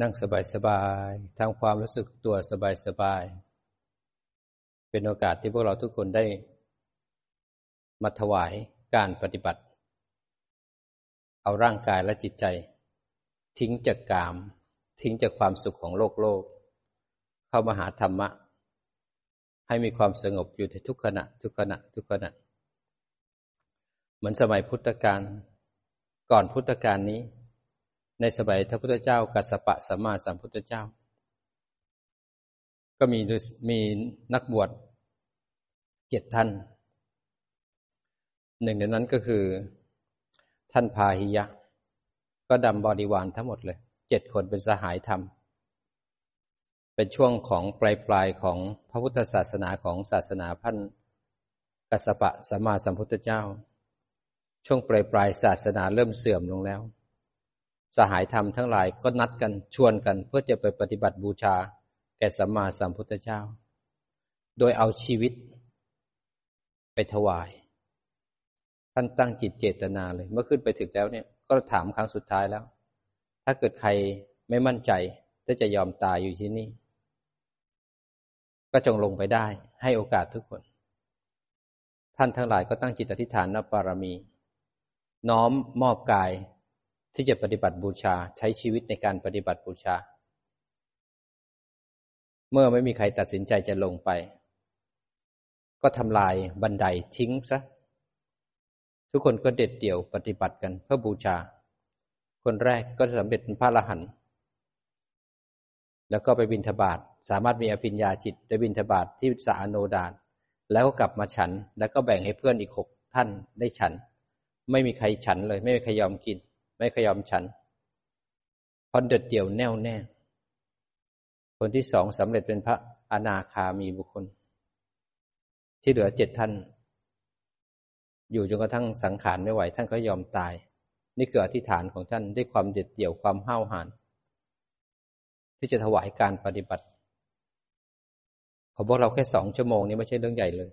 นั่งสบายๆทำความรู้สึกตัวสบายๆเป็นโอกาสที่พวกเราทุกคนได้ มาถวายการปฏิบัติ เอาร่างกายและจิตใจ ทิ้งจากกาม ทิ้งจากความสุขของโลกโลก เข้ามาหาธรรมะ ให้มีความสงบอยู่ในทุกขณะ ทุกขณะ ทุกขณะ เหมือนสมัยพุทธกาลก่อนพุทธกาลนี้ ในสมัยพระพุทธเจ้า กัสปะสัมมาสัมพุทธเจ้า ก็มีมีนักบวชเจ็ดท่าน หนึ่งในนั้นก็คือท่านพาหิยะ ก็ดำบริวารทั้งหมดเลยเจ็ดคนเป็นสหายธรรม เป็นช่วงของปลายปลายของพระพุทธศาสนาของศาสนาพันกัสปะสัมมาสัมพุทธเจ้า ช่วงปลายปลายศาสนาเริ่มเสื่อมลงแล้ว สหายธรรมทั้งหลายก็นัดกันชวนกัน เพื่อจะไปปฏิบัติบูชา แก่สัมมาสัมพุทธเจ้า โดยเอาชีวิต ไปถวาย ท่านตั้งจิตเจตนาเลย เมื่อขึ้นไปถึงแล้วเนี่ย ก็ถามครั้งสุดท้ายแล้ว ถ้าเกิดใครไม่มั่นใจถ้าจะยอมตายอยู่ที่นี่ ก็จงลงไปได้ ให้โอกาสทุกคน ท่านทั้งหลายก็ตั้งจิตอธิษฐานนปารมี น้อมมอบกาย ที่จะปฏิบัติบูชาใช้ชีวิตในการปฏิบัติบูชา เมื่อไม่มีใครตัดสินใจจะลงไป ก็ทำลายบันไดทิ้งซะทุกคนก็เด็ดเดี่ยวปฏิบัติกันเพื่อบูชา คนแรกก็สำเร็จเป็นพระอรหันต์แล้วก็ไปบินทบาทสามารถมีอภิญญาจิตได้บินทบาทที่สาโนดานแล้วก็กลับมาฉัน แล้วก็แบ่งให้เพื่อนอีกหกท่านได้ฉัน ไม่มีใครฉันเลย ไม่มีใครยอมกิน ไม่ขยอมฉันพอเด็ดเดี่ยวแน่วแน่ คนที่สองสำเร็จเป็นพระอนาคามีบุคคล ที่เหลือเจ็ดท่าน อยู่จนกระทั่งสังขารไม่ไหว ท่านก็ยอมตาย นี่คืออธิษฐานของท่านด้วยความเด็ดเดี่ยวความห้าวหาญที่จะถวายการปฏิบัติของพวกเราแค่สองชั่วโมงนี้ไม่ใช่เรื่องใหญ่เลย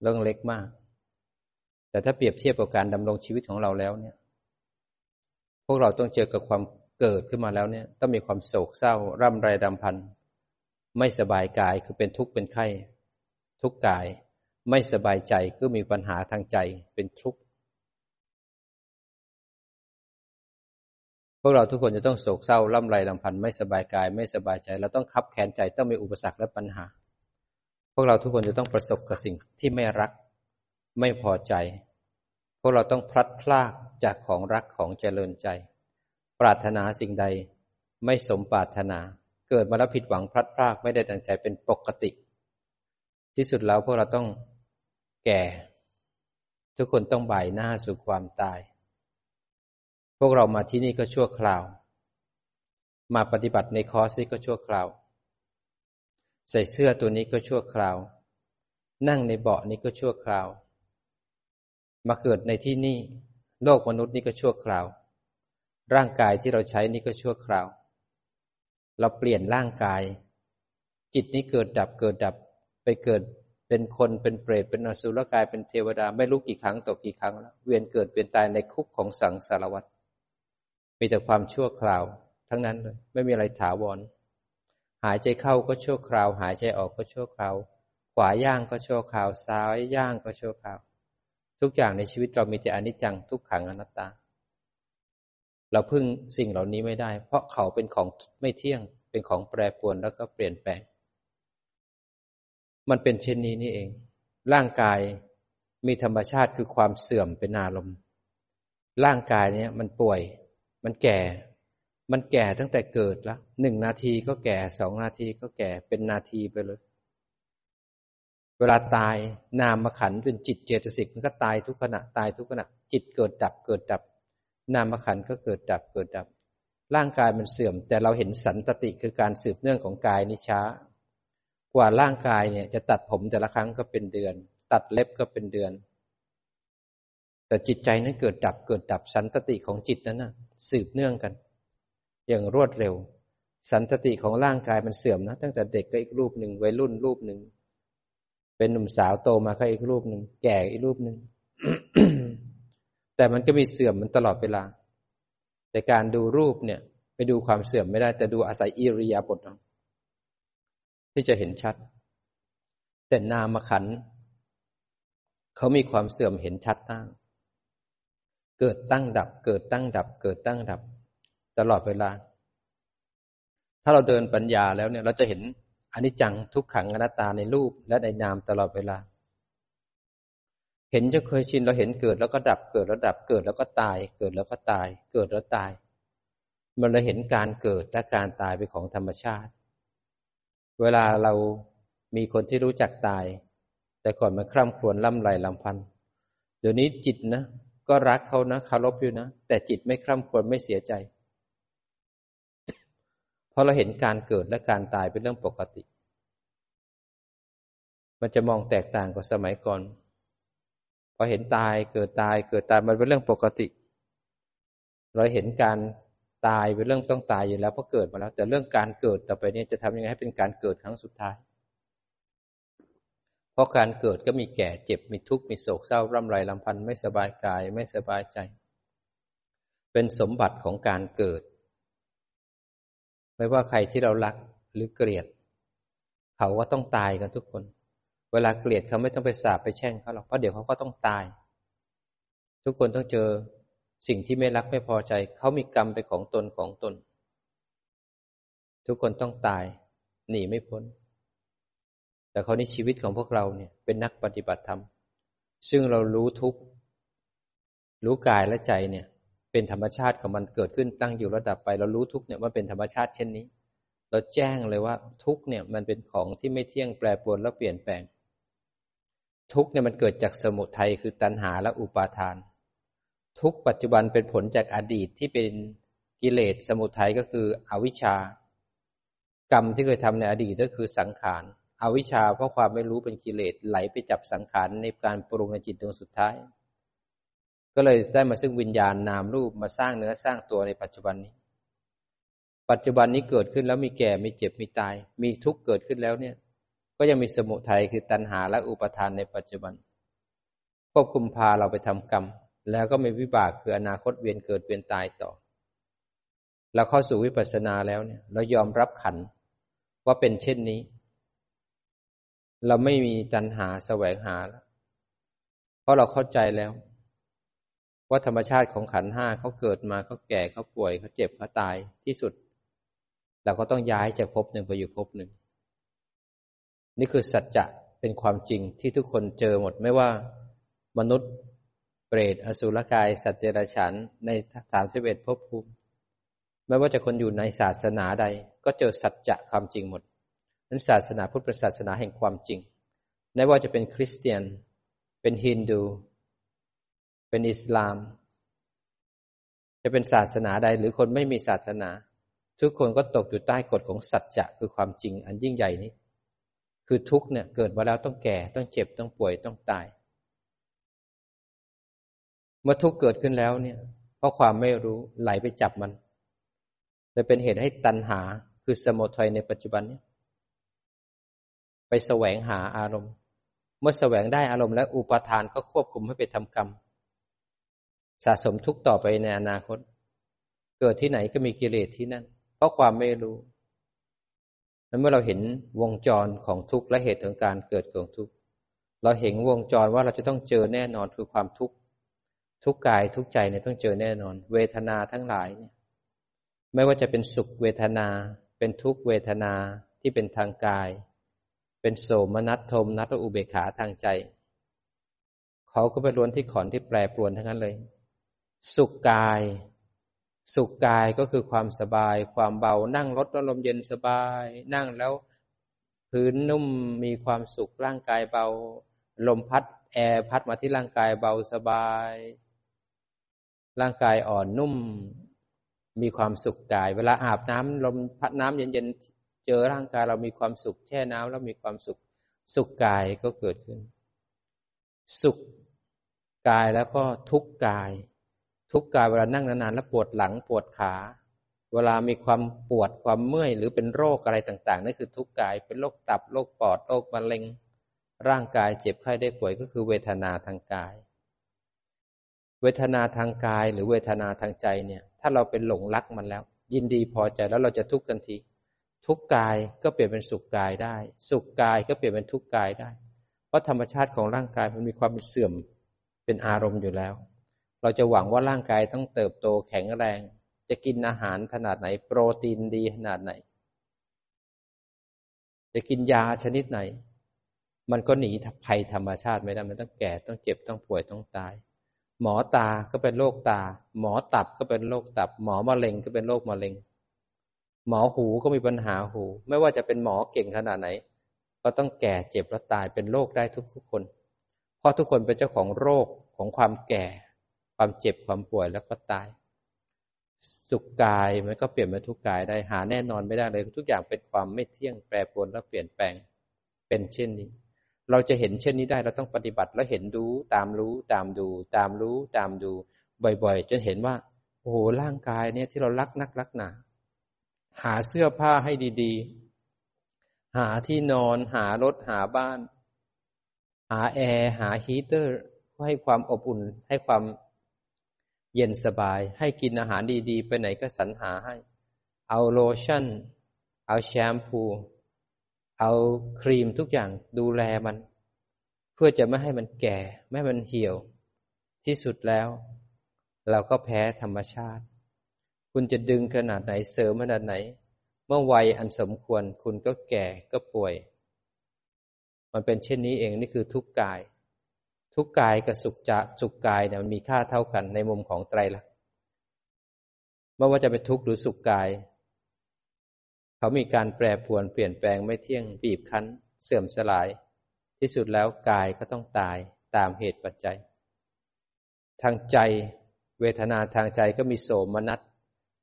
เรื่องเล็กมาก แต่ถ้าเปรียบเทียบกับการดำรงชีวิตของเราแล้วเนี่ย วกเราต้องเจอกับความเกิดขึ้นมาแล้วเนี่ย ต้องมีความโศกเศร้า ร่ำไรดำพัน ไม่สบายกายคือเป็นทุกข์เป็นไข้ ทุกข์กาย ไม่สบายใจก็มีปัญหาทางใจเป็นทุกข์พวกเราทุกคนจะต้องโศกเศร้าร่ำไรลำพันไม่สบายกาย ไม่สบายใจ เราต้องคับแขนใจต้องมีอุปสรรคและปัญหา พวกเราทุกคนจะต้องประสบกับสิ่งที่ไม่รัก ไม่พอใจ พวกเราต้องพลัดพรากจากของรักของเจริญใจ ปรารถนาสิ่งใดไม่สมปรารถนา เกิดมาแล้วผิดหวังพลัดพรากไม่ได้ดังใจเป็นปกติ ที่สุดแล้วพวกเราต้องแก่ ทุกคนต้องบ่ายหน้าสู่ความตาย พวกเรามาที่นี่ก็ชั่วคราว มาปฏิบัติในคอร์สนี้ก็ชั่วคราว ใส่เสื้อตัวนี้ก็ชั่วคราว นั่งในเบาะนี้ก็ชั่วคราว มาเกิดในที่นี่ โลกมนุษย์นี่ก็ชั่วคราว ร่างกายที่เราใช้นี่ก็ชั่วคราว เราเปลี่ยนร่างกาย จิตนี้เกิดดับเกิดดับไปเกิดเป็นคนเป็นเปรตเป็นอสุรกายเป็นเทวดาไม่รู้กี่ครั้งตกกี่ครั้งแล้วเวียนเกิดเปลี่ยนตายในคุกของสังสารวัฏมีแต่ความชั่วคราว ทั้งนั้นเลยไม่มีอะไรถาวร หายใจเข้าก็ชั่วคราว หายใจออกก็ชั่วคราว ขวาย่างก็ชั่วคราว ซ้ายย่างก็ชั่วคราว ทุกอย่างในชีวิตเรามีแต่อนิจจังทุกขังอนัตตา เราพึ่งสิ่งเหล่านี้ไม่ได้ เพราะเขาเป็นของไม่เที่ยง เป็นของแปรปรวนแล้วก็เปลี่ยนแปลง มันเป็นเช่นนี้นี่เอง ร่างกายมีธรรมชาติคือความเสื่อมเป็นอารมณ์ ร่างกายเนี้ยมันป่วย มันแก่ มันแก่ตั้งแต่เกิดล้วหนึ่งนาทีก็แก่สองนาทีก็แก่เป็นนาทีไปเลย เวลาตายนามขันเป็นจิตเจตสิกมันก็ตายทุกขณะตายทุกขณะจิตเกิดดับเกิดดับ นามขันก็เกิดดับเกิดดับ ร่างกายมันเสื่อม แต่เราเห็นสันตติคือการสืบเนื่องของกายนิช้า กว่าร่างกายเนี่ยจะตัดผมแต่ละครั้งก็เป็นเดือน ตัดเล็บก็เป็นเดือน แต่จิตใจนั้นเกิดดับเกิดดับสันตติของจิตนั้นนะสืบเนื่องกัน อย่างรวดเร็ว สันตติของร่างกายมันเสื่อมนะตั้งแต่เด็กก็อีกรูปหนึ่งวัยรุ่นรูปหนึ่ง เป็นหนุ่มสาวโตมาก็อีกรูปหนึ่งแก่อีกรูปหนึ่งแต่มันก็มีเสื่อมมันตลอดเวลา แต่การดูรูปเนี่ย ไปดูความเสื่อมไม่ได้ แต่ดูอาศัยอิริยาบถที่จะเห็นชัด แต่นามขันเขามีความเสื่อมเห็นชัดตั้ง เกิดตั้งดับ เกิดตั้งดับ เกิดตั้งดับ ตลอดเวลา ถ้าเราเดินปัญญาแล้วเนี่ย เราจะเห็น อนิจจังทุกขังอนัตตาในรูปและในนามตลอดเวลา เห็นจะเคยชินเราเห็นเกิดแล้วก็ดับเกิดแล้วดับเกิดแล้วก็ตาย เกิดแล้วก็ตาย เกิดแล้วตาย มันเลยเห็นการเกิดและการตายเป็นของธรรมชาติ เวลาเรามีคนที่รู้จักตาย แต่ก่อนมันคร่ำครวญล่ำไรลำพันเดี๋ยวนี้จิตนะก็รักเขานะคารพอยู่นะแต่จิตไม่คร่ำครวญไม่เสียใจ พราะเราเห็นการเกิดและการตายเป็นเรื่องปกติ มันจะมองแตกต่างกับสมัยก่อน พอเห็นตายเกิดตายเกิดตายมันเป็นเรื่องปกติ เราเห็นการตายเป็นเรื่องต้องตายอยู่แล้วเพราะเกิดมาแล้ว แต่เรื่องการเกิดต่อไปนี้จะทำยังไงให้เป็นการเกิดครั้งสุดท้าย เพราะการเกิดก็มีแก่เจ็บมีทุกข์มีโศกเศร้าร่ำไรลำพันธ์ไม่สบายกายไม่สบายใจ เป็นสมบัติของการเกิด ไม่ว่าใครที่เรารักหรือเกลียด เขาก็ต้องตายกันทุกคน เวลาเกลียดเขาไม่ต้องไปสาบไปแช่งเขาหรอกเพราะเดี๋ยวเขาก็ต้องตาย ทุกคนต้องเจอสิ่งที่ไม่รักไม่พอใจ เขามีกรรมเป็นของตนของตน ทุกคนต้องตาย หนีไม่พ้น แต่เขาในชีวิตของพวกเราเนี่ยเป็นนักปฏิบัติธรรม ซึ่งเรารู้ทุกรู้กายและใจเนี่ย เป็นธรรมชาติของมันเกิดขึ้นตั้งอยู่ระดับไป เรารู้ทุกเนี่ยว่าเป็นธรรมชาติเช่นนี้ เราแจ้งเลยว่าทุกเนี่ยมันเป็นของที่ไม่เที่ยงแปรปรวนและเปลี่ยนแปลง ทุกเนี่ยมันเกิดจากสมุทัยคือตัณหาและอุปาทาน ทุกปัจจุบันเป็นผลจากอดีตที่เป็นกิเลสสมุทัยก็คืออวิชชากรรมที่เคยทำในอดีตก็คือสังขารอวิชชาเพราะความไม่รู้เป็นกิเลสไหลไปจับสังขารในการปรุงในจิตดวงสุดท้าย ก็เลยได้มาซึ่งวิญญาณนามรูปมาสร้างเนื้อสร้างตัวในปัจจุบันนี้ ปัจจุบันนี้เกิดขึ้นแล้วมีแก่มีเจ็บมีตาย มีทุกข์เกิดขึ้นแล้วเนี่ย ก็ยังมีสมุทัยคือตัณหาและอุปทานในปัจจุบัน ควบคุมพาเราไปทำกรรม แล้วก็มีวิบากคืออนาคตเวียนเกิดเวียนตายต่อเราเข้าสู่วิปัสสนาแล้วเนี่ย เรายอมรับขันว่าเป็นเช่นนี้ เราไม่มีตัณหาแสวงหาแล้วเพราะเราเข้าใจแล้ว ว่าธรรมชาติของขันห้าเขาเกิดมาเขาแก่เขาป่วยเขาเจ็บเขาตายที่สุดเราก็ต้องย้ายจากภพหนึ่งไปอยู่ภพหนึ่ง นี่คือสัจจะเป็นความจริงที่ทุกคนเจอหมดไม่ว่ามนุษย์เปรตอสุรกาย สัตว์เดรัจฉานในสามสิบเอ็ดภพภูมิ ไม่ว่าจะคนอยู่ในศาสนาใด ก็เจอสัจจะความจริงหมดนั้นศาสนาพุทธเป็นศาสนาแห่งความจริงไม่ว่าจะเป็นคริสเตียน เป็นฮินดู เป็นอิสลาม จะเป็นศาสนาใดหรือคนไม่มีศาสนา ทุกคนก็ตกอยู่ใต้กฎของสัจจะคือความจริงอันยิ่งใหญ่นี้ คือทุกเนี่ยเกิดมาแล้วต้องแก่ต้องเจ็บต้องป่วยต้องตาย เมื่อทุกเกิดขึ้นแล้วเนี่ย เพราะความไม่รู้ไหลไปจับมันเลยเป็นเหตุให้ตัณหาคือสมุทัยในปัจจุบันนี้ไปแสวงหาอารมณ์ เมื่อแสวงได้อารมณ์แล้วอุปทานก็ควบคุมให้ไปทำกรรม สะสมทุกข์ต่อไปในอนาคต เกิดที่ไหนก็มีกิเลสที่นั่น เพราะความไม่รู้แล้วเมื่อเราเห็นวงจรของทุกข์และเหตุของการเกิดของทุกข์เราเห็นวงจรว่าเราจะต้องเจอแน่นอนคือความทุกข์ทุกกายทุกใจเนี่ยต้องเจอแน่นอน เวทนาทั้งหลายเนี่ยไม่ว่าจะเป็นสุขเวทนา เป็นทุกขเวทนาที่เป็นทางกาย เป็นโสมนัสโทมนัตอุเบขาทางใจ เขาก็เป็นล้วนที่ขอนที่แปรปรวนทั้งนั้นเลย สุขกาย สุขกายก็คือความสบาย ความเบานั่งรถแล้วลมเย็นสบาย นั่งแล้วพื้นนุ่มมีความสุขร่างกายเบา ลมพัดแอร์พัดมาที่ร่างกายเบาสบาย ร่างกายอ่อนนุ่ม มีความสุขกาย เวลาอาบน้ำลมพัดน้ำเย็นๆเจอร่างกายเรามีความสุขแช่น้ำแล้วมีความสุขสุขกายก็เกิดขึ้น สุขกายแล้วก็ทุกกาย ทุกกายเวลานั่งนานๆแล้วปวดหลังปวดขา เวลามีความปวดความเมื่อยหรือเป็นโรคอะไรต่างๆนั่นคือทุกกายเป็นโรคตับโรคปอดโรคมะเร็ง ร่างกายเจ็บไข้ได้ป่วยก็คือเวทนาทางกาย เวทนาทางกายหรือเวทนาทางใจเนี่ย ถ้าเราเป็นหลงรักมันแล้ว ยินดีพอใจแล้วเราจะทุกข์ทันทีทุกกายก็เปลี่ยนเป็นสุขกายได้ สุขกายก็เปลี่ยนเป็นทุกกายได้ เพราะธรรมชาติของร่างกายมันมีความเป็นเสื่อมเป็นอารมณ์อยู่แล้ว เราจะหวังว่าร่างกายต้องเติบโตแข็งแรง จะกินอาหารขนาดไหน โปรตีนดีขนาดไหน จะกินยาชนิดไหน มันก็หนีภัยธรรมชาติไม่ได้มันต้องแก่ต้องเจ็บต้องป่วยต้องตาย หมอตาก็เป็นโรคตา หมอตับก็เป็นโรคตับ หมอมะเร็งก็เป็นโรคมะเร็ง หมอหูก็มีปัญหาหู ไม่ว่าจะเป็นหมอเก่งขนาดไหน ก็ต้องแก่เจ็บและตายเป็นโรคได้ทุกๆคน เพราะทุกคนเป็นเจ้าของโรคของความแก่ ความเจ็บความป่วยแล้วก็ตาย สุขกายมันก็เปลี่ยนเป็นทุกกายได้หาแน่นอนไม่ได้เลยทุกอย่างเป็นความไม่เที่ยงแปรปรวนและเปลี่ยนแปลงเป็นเช่นนี้ เราจะเห็นเช่นนี้ได้เราต้องปฏิบัติแล้วเห็นดูตามรู้ตามดู ตามรู้ตามดู บ่อยๆจนเห็นว่าโอ้โหร่างกายเนี่ยที่เรารักนักรักหนาหาเสื้อผ้าให้ดีๆ หาที่นอน หารถหาบ้าน หาแอร์ หาฮีเตอร์ให้ความอบอุ่นให้ความ เย็นสบาย ให้กินอาหารดีๆ ไปไหนก็สรรหาให้ เอาโลชั่น เอาแชมพู เอาครีมทุกอย่างดูแลมัน เพื่อจะไม่ให้มันแก่ ไม่ให้มันเหี่ยว ที่สุดแล้ว เราก็แพ้ธรรมชาติ คุณจะดึงขนาดไหนเสริมขนาดไหน เมื่อวัยอันสมควร คุณก็แก่ก็ป่วย มันเป็นเช่นนี้เองนี่คือทุกกาย ทุกกายกับสุขจะสุขกายเนี่ยมันมีค่าเท่ากันในมุมของไตรลักษณ์ไม่ว่าจะเป็นทุกข์หรือสุขกาย เขามีการแปรปรวนเปลี่ยนแปลงไม่เที่ยงบีบคั้น เสื่อมสลาย ที่สุดแล้วกายก็ต้องตายตามเหตุปัจจัย ทางใจเวทนาทางใจก็มีโสมนัส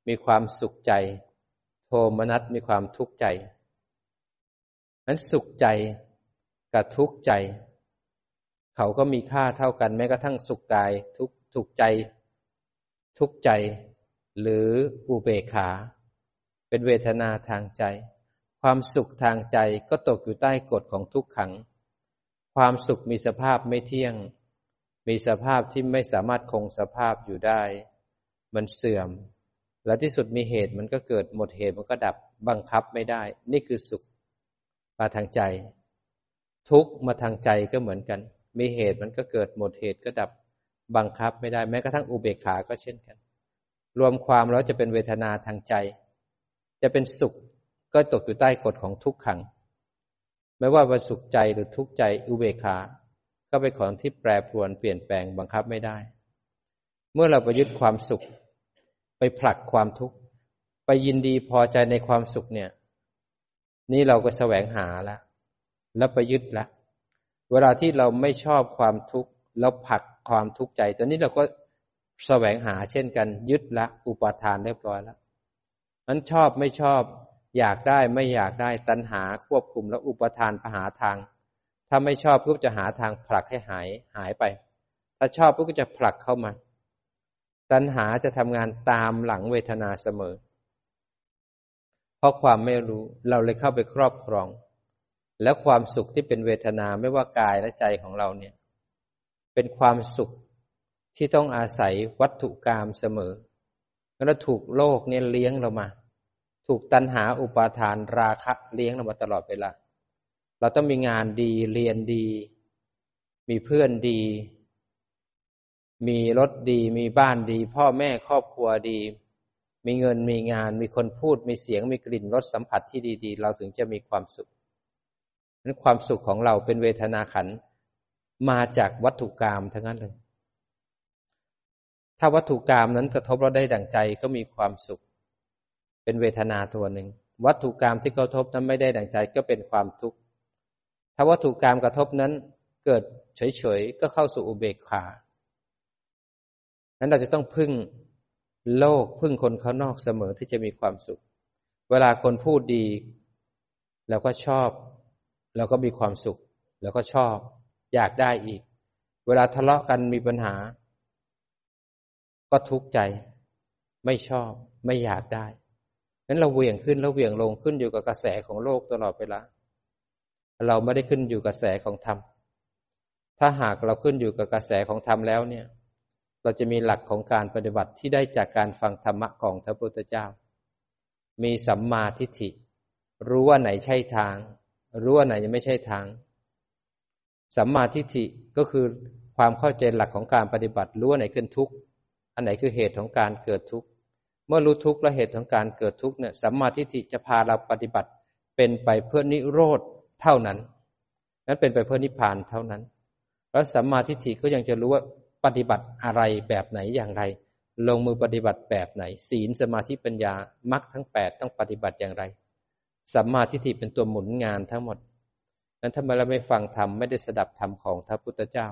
มีความสุขใจ โทมนัสมีความทุกข์ใจนั้นสุขใจกับทุกข์ใจ เขาก็มีค่าเท่ากันแม้กระทั่งสุขกายทุกทุกใจ ทุกใจ หรืออุเบกขา เป็นเวทนาทางใจ ความสุขทางใจก็ตกอยู่ใต้กฎของทุกขัง ความสุขมีสภาพไม่เที่ยง มีสภาพที่ไม่สามารถคงสภาพอยู่ได้ มันเสื่อม และที่สุดมีเหตุมันก็เกิดหมดเหตุมันก็ดับบังคับไม่ได้ นี่คือสุขมาทางใจ ทุกมาทางใจก็เหมือนกัน มีเหตุมันก็เกิดหมดเหตุก็ดับบังคับไม่ได้แม้กระทั่งอุเบกขาก็เช่นกัน รวมความแล้วจะเป็นเวทนาทางใจ จะเป็นสุขก็ตกอยู่ใต้กฎของทุกขัง ไม่ว่าว่าสุขใจหรือทุกข์ใจอุเบกขา ก็เป็นของที่แปรปรวนเปลี่ยนแปลงบังคับไม่ได้ เมื่อเราไปยึดความสุข ไปผลักความทุกข์ไปยินดีพอใจในความสุขเนี่ย นี่เราก็แสวงหาแล้วแล้วไปยึดละ เวลาที่เราไม่ชอบความทุกข์แล้วผลักความทุกข์ใจ ตอนนี้เราก็แสวงหาเช่นกัน ยึดละอุปาทานเรียบร้อยแล้วนั้นชอบไม่ชอบ อยากได้ไม่อยากได้ตัณหาควบคุมแล้วอุปทานปหาทาง ถ้าไม่ชอบก็จะหาทางผลักให้หายหายไป ถ้าชอบก็จะผลักเข้ามา ตัณหาจะทำงานตามหลังเวทนาเสมอ เพราะความไม่รู้เราเลยเข้าไปครอบครอง แล้วความสุขที่เป็นเวทนาไม่ว่ากายและใจของเราเนี่ย เป็นความสุขที่ต้องอาศัยวัตถุกรรมเสมอแล้วถูกโลกเนี่ยเลี้ยงเรามา ถูกตัณหาอุปาทานราคะเลี้ยงเรามาตลอดเวลา เราต้องมีงานดีเรียนดี มีเพื่อนดี มีรถดี มีบ้านดี พ่อแม่ครอบครัวดี มีเงินมีงาน มีคนพูด มีเสียง มีกลิ่นรสสัมผัสที่ดี ๆ เราถึงจะมีความสุข นั้นความสุขของเราเป็นเวทนาขันมาจากวัตถุกรรมทั้งนั้นเลย ถ้าวัตถุกรรมนั้นกระทบเราได้ดั่งใจก็มีความสุข เป็นเวทนาตัวหนึ่ง วัตถุกรรมที่กระทบนั้นไม่ได้ดั่งใจก็เป็นความทุกข์ ถ้าวัตถุกรรมกระทบนั้นเกิดเฉยๆก็เข้าสู่อุเบกขานั้นเราจะต้องพึ่งโลกพึ่งคนข้างนอกเสมอที่จะมีความสุข เวลาคนพูดดีเราก็ชอบ เราก็มีความสุข แล้วก็ชอบ อยากได้อีก เวลาทะเลาะกันมีปัญหา ก็ทุกข์ใจ ไม่ชอบ ไม่อยากได้นั้นเราเหวี่ยงขึ้นแล้วเหวี่ยงลงขึ้นอยู่กับกระแสของโลกตลอดเวลาเราไม่ได้ขึ้นอยู่กระแสของธรรม ถ้าหากเราขึ้นอยู่กับกระแสของธรรมแล้วเนี่ย เราจะมีหลักของการปฏิบัติที่ได้จากการฟังธรรมะของพระพุทธเจ้า มีสัมมาทิฏฐิ รู้ว่าไหนใช่ทาง รู้ว่าไหนยังไม่ใช่ทาง สัมมาทิฏฐิก็คือความเข้าใจหลักของการปฏิบัติ รู้ว่าไหนคือทุกข์ อันไหนคือเหตุของการเกิดทุกข์ เมื่อรู้ทุกข์และเหตุของการเกิดทุกข์เนี่ย สัมมาทิฏฐิจะพาเราปฏิบัติ เป็นไปเพื่อนิโรธเท่านั้น นั้นเป็นไปเพื่อนิพพานเท่านั้น แล้วสัมมาทิฏฐิก็ยังจะรู้ว่าปฏิบัติอะไรแบบไหนอย่างไร ลงมือปฏิบัติแบบไหน ศีลสมาธิปัญญามรรคทั้งแปดต้องปฏิบัติอย่างไร สัมมาทิฏฐิเป็นตัวหมุนงานทั้งหมดนั้นทำไมเราไม่ฟังธรรมไม่ได้สดับธรรมของพระพุทธเจ้า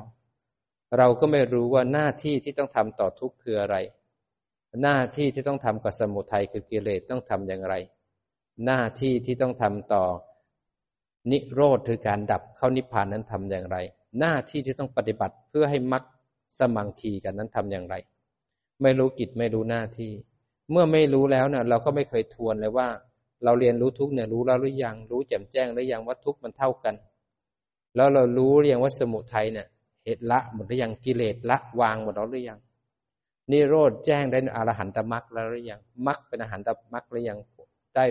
เราก็ไม่รู้ว่าหน้าที่ที่ต้องทำต่อทุกข์คืออะไร หน้าที่ที่ต้องทำกับสมุทัยคือกิเลสต้องทำอย่างไร หน้าที่ที่ต้องทำต่อนิโรธคือการดับเข้านิพพานนั้นทำอย่างไร หน้าที่ที่ต้องปฏิบัติเพื่อให้มรรคสมังคีกันนั้นทำอย่างไร ไม่รู้กิจไม่รู้หน้าที่ เมื่อไม่รู้แล้วเนี่ยเราก็ไม่เคยทวนเลยว่า เราเรียนรู้ทุกเนี่ยรู้แล้วหรือยังรู้แจ่มแจ้งหรือยังว่าทุกมันเท่ากัน แล้วเรารู้เรียงว่าสมุทัยเนี่ยเหตุละหมดหรือยังกิเลสละวางหมดแล้วหรือยังนิโรธแจ้งได้อรหันตมรรคแล้วหรือยังมรรคเป็นอรหันตมรรคหรือยังได้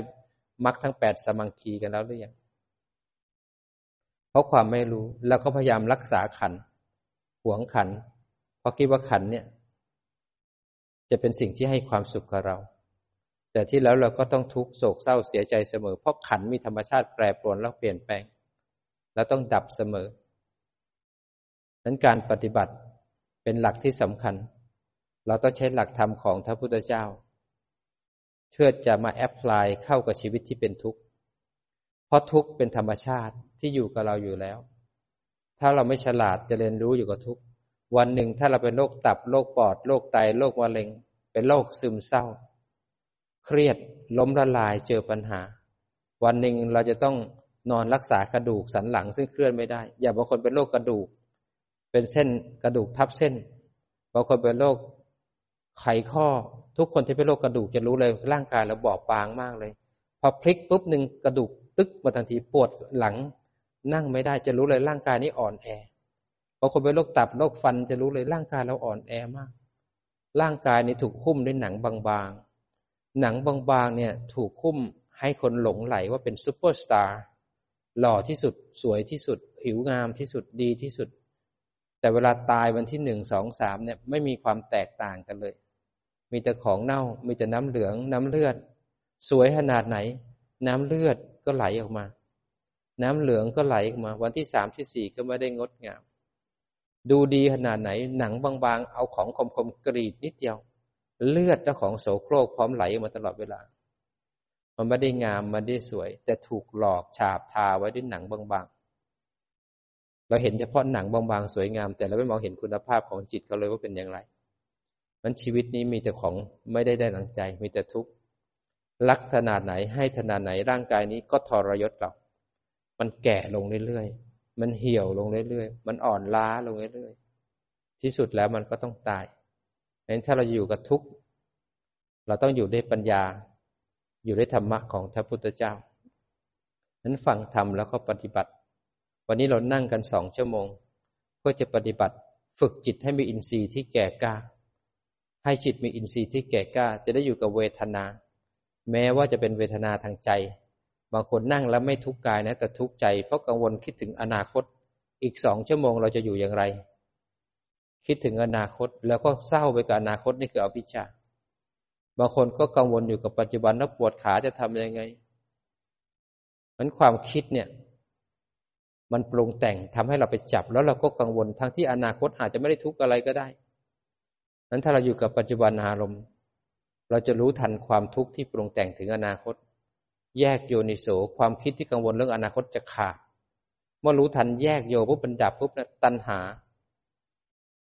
มรรคทั้งแปดสมังคีกันแล้วหรือยังเพราะความไม่รู้เราก็พยายามรักษาขันหวงขันเพราะคิดว่าขันเนี่ย จะเป็นสิ่งที่ให้ความสุขกับเรา แต่ที่แล้วเราก็ต้องทุกโศกเศร้าเสียใจเสมอ เพราะขันมีธรรมชาติแปรปรวนแล้วเปลี่ยนแปลง แล้วต้องดับเสมอนั้นการปฏิบัติเป็นหลักที่สำคัญ เราต้องใช้หลักธรรมของพระพุทธเจ้า เพื่อจะมาแอพพลายเข้ากับชีวิตที่เป็นทุกข์ เพราะทุกข์เป็นธรรมชาติที่อยู่กับเราอยู่แล้ว ถ้าเราไม่ฉลาดจะเรียนรู้อยู่กับทุกข์ วันหนึ่งถ้าเราเป็นโรคตับโรคปอดโรคไตโรคมะเร็ง เป็นโรคซึมเศร้า เครียดล้มละลายเจอปัญหา วันหนึ่งเราจะต้องนอนรักษากระดูกสันหลังซึ่งเคลื่อนไม่ได้ อย่าบางคนเป็นโรคกระดูก เป็นเส้นกระดูกทับเส้นบางคนเป็นโรคไขข้อ ทุกคนที่เป็นโรคกระดูกจะรู้เลยร่างกายเราบอบบางมากเลย พอพลิกปุ๊บหนึ่งกระดูกตึกมาทันทีปวดหลัง นั่งไม่ได้จะรู้เลยร่างกายนี้อ่อนแอบางคนเป็นโรคตับโรคฟันจะรู้เลยร่างกายเราอ่อนแอมาก ร่างกายนี้ถูกคุ้มด้วยหนังบาง หนังบางๆเนี่ยถูกคุ้มให้คนหลงไหลว่าเป็นซูเปอร์สตาร์หล่อที่สุดสวยที่สุด ผิวงามที่สุดดีที่สุด แต่เวลาตายวันที่หนึ่งสองสามเนี่ยไม่มีความแตกต่างกันเลย มีแต่ของเน่ามีแต่น้ำเหลืองน้ำเลือด สวยขนาดไหน น้ำเลือดก็ไหลออกมา น้ำเหลืองก็ไหลออกมา วันที่สามที่สี่ก็ไม่ได้งดงาม ดูดีขนาดไหนหนังบางๆ เอาของคมๆกรีดนิดเดียว เลือดเจ้าของโสโครกพร้อมไหลมาตลอดเวลา มันไม่ได้งามมันได้สวย แต่ถูกหลอกฉาบทาไว้ด้วยหนังบางๆ เราเห็นเฉพาะหนังบางๆ สวยงาม แต่เราไม่มองเห็นคุณภาพของจิตเขาเลยว่าเป็นอย่างไรมันชีวิตนี้มีแต่ของไม่ได้ได้หลังใจ มีแต่ทุกข์รักขนาดไหนให้ขนาดไหนร่างกายนี้ก็ทรยศเรามันแก่ลงเรื่อยๆ มันเหี่ยวลงเรื่อยๆ มันอ่อนล้าลงเรื่อยๆ ที่สุดแล้วมันก็ต้องตาย เพราะฉะนั้นถ้าเราอยู่กับทุกข์เราต้องอยู่ด้วยปัญญา อยู่ด้วยธรรมะของพระพุทธเจ้านั้นฟังธรรมแล้วก็ปฏิบัติ วันนี้เรานั่งกันสองชั่วโมง เพื่อจะปฏิบัติฝึกจิตให้มีอินทรีย์ที่แก่กล้า ให้จิตมีอินทรีย์ที่แก่กล้า จะได้อยู่กับเวทนา แม้ว่าจะเป็นเวทนาทางใจ บางคนนั่งแล้วไม่ทุกข์กายนะแต่ทุกข์ใจ เพราะกังวลคิดถึงอนาคต อีกสองชั่วโมงเราจะอยู่อย่างไร คิดถึงอนาคต แล้วก็เศร้าไปกับอนาคตนี่คืออภิชาบางคนก็กังวลอยู่กับปัจจุบันแล้วปวดขาจะทำยังไงมันความคิดเนี่ย มันปรุงแต่งทำให้เราไปจับ แล้วเราก็กังวลทั้งที่อนาคตอาจจะไม่ได้ทุกข์อะไรก็ได้นั้นถ้าเราอยู่กับปัจจุบันอารมณ์ เราจะรู้ทันความทุกข์ที่ปรุงแต่งถึงอนาคต แยกโยนิโสความคิดที่กังวลเรื่องอนาคตจะขาดเมื่อรู้ทันแยกโยปุ๊บเป็นดับปุ๊บนะตัณหา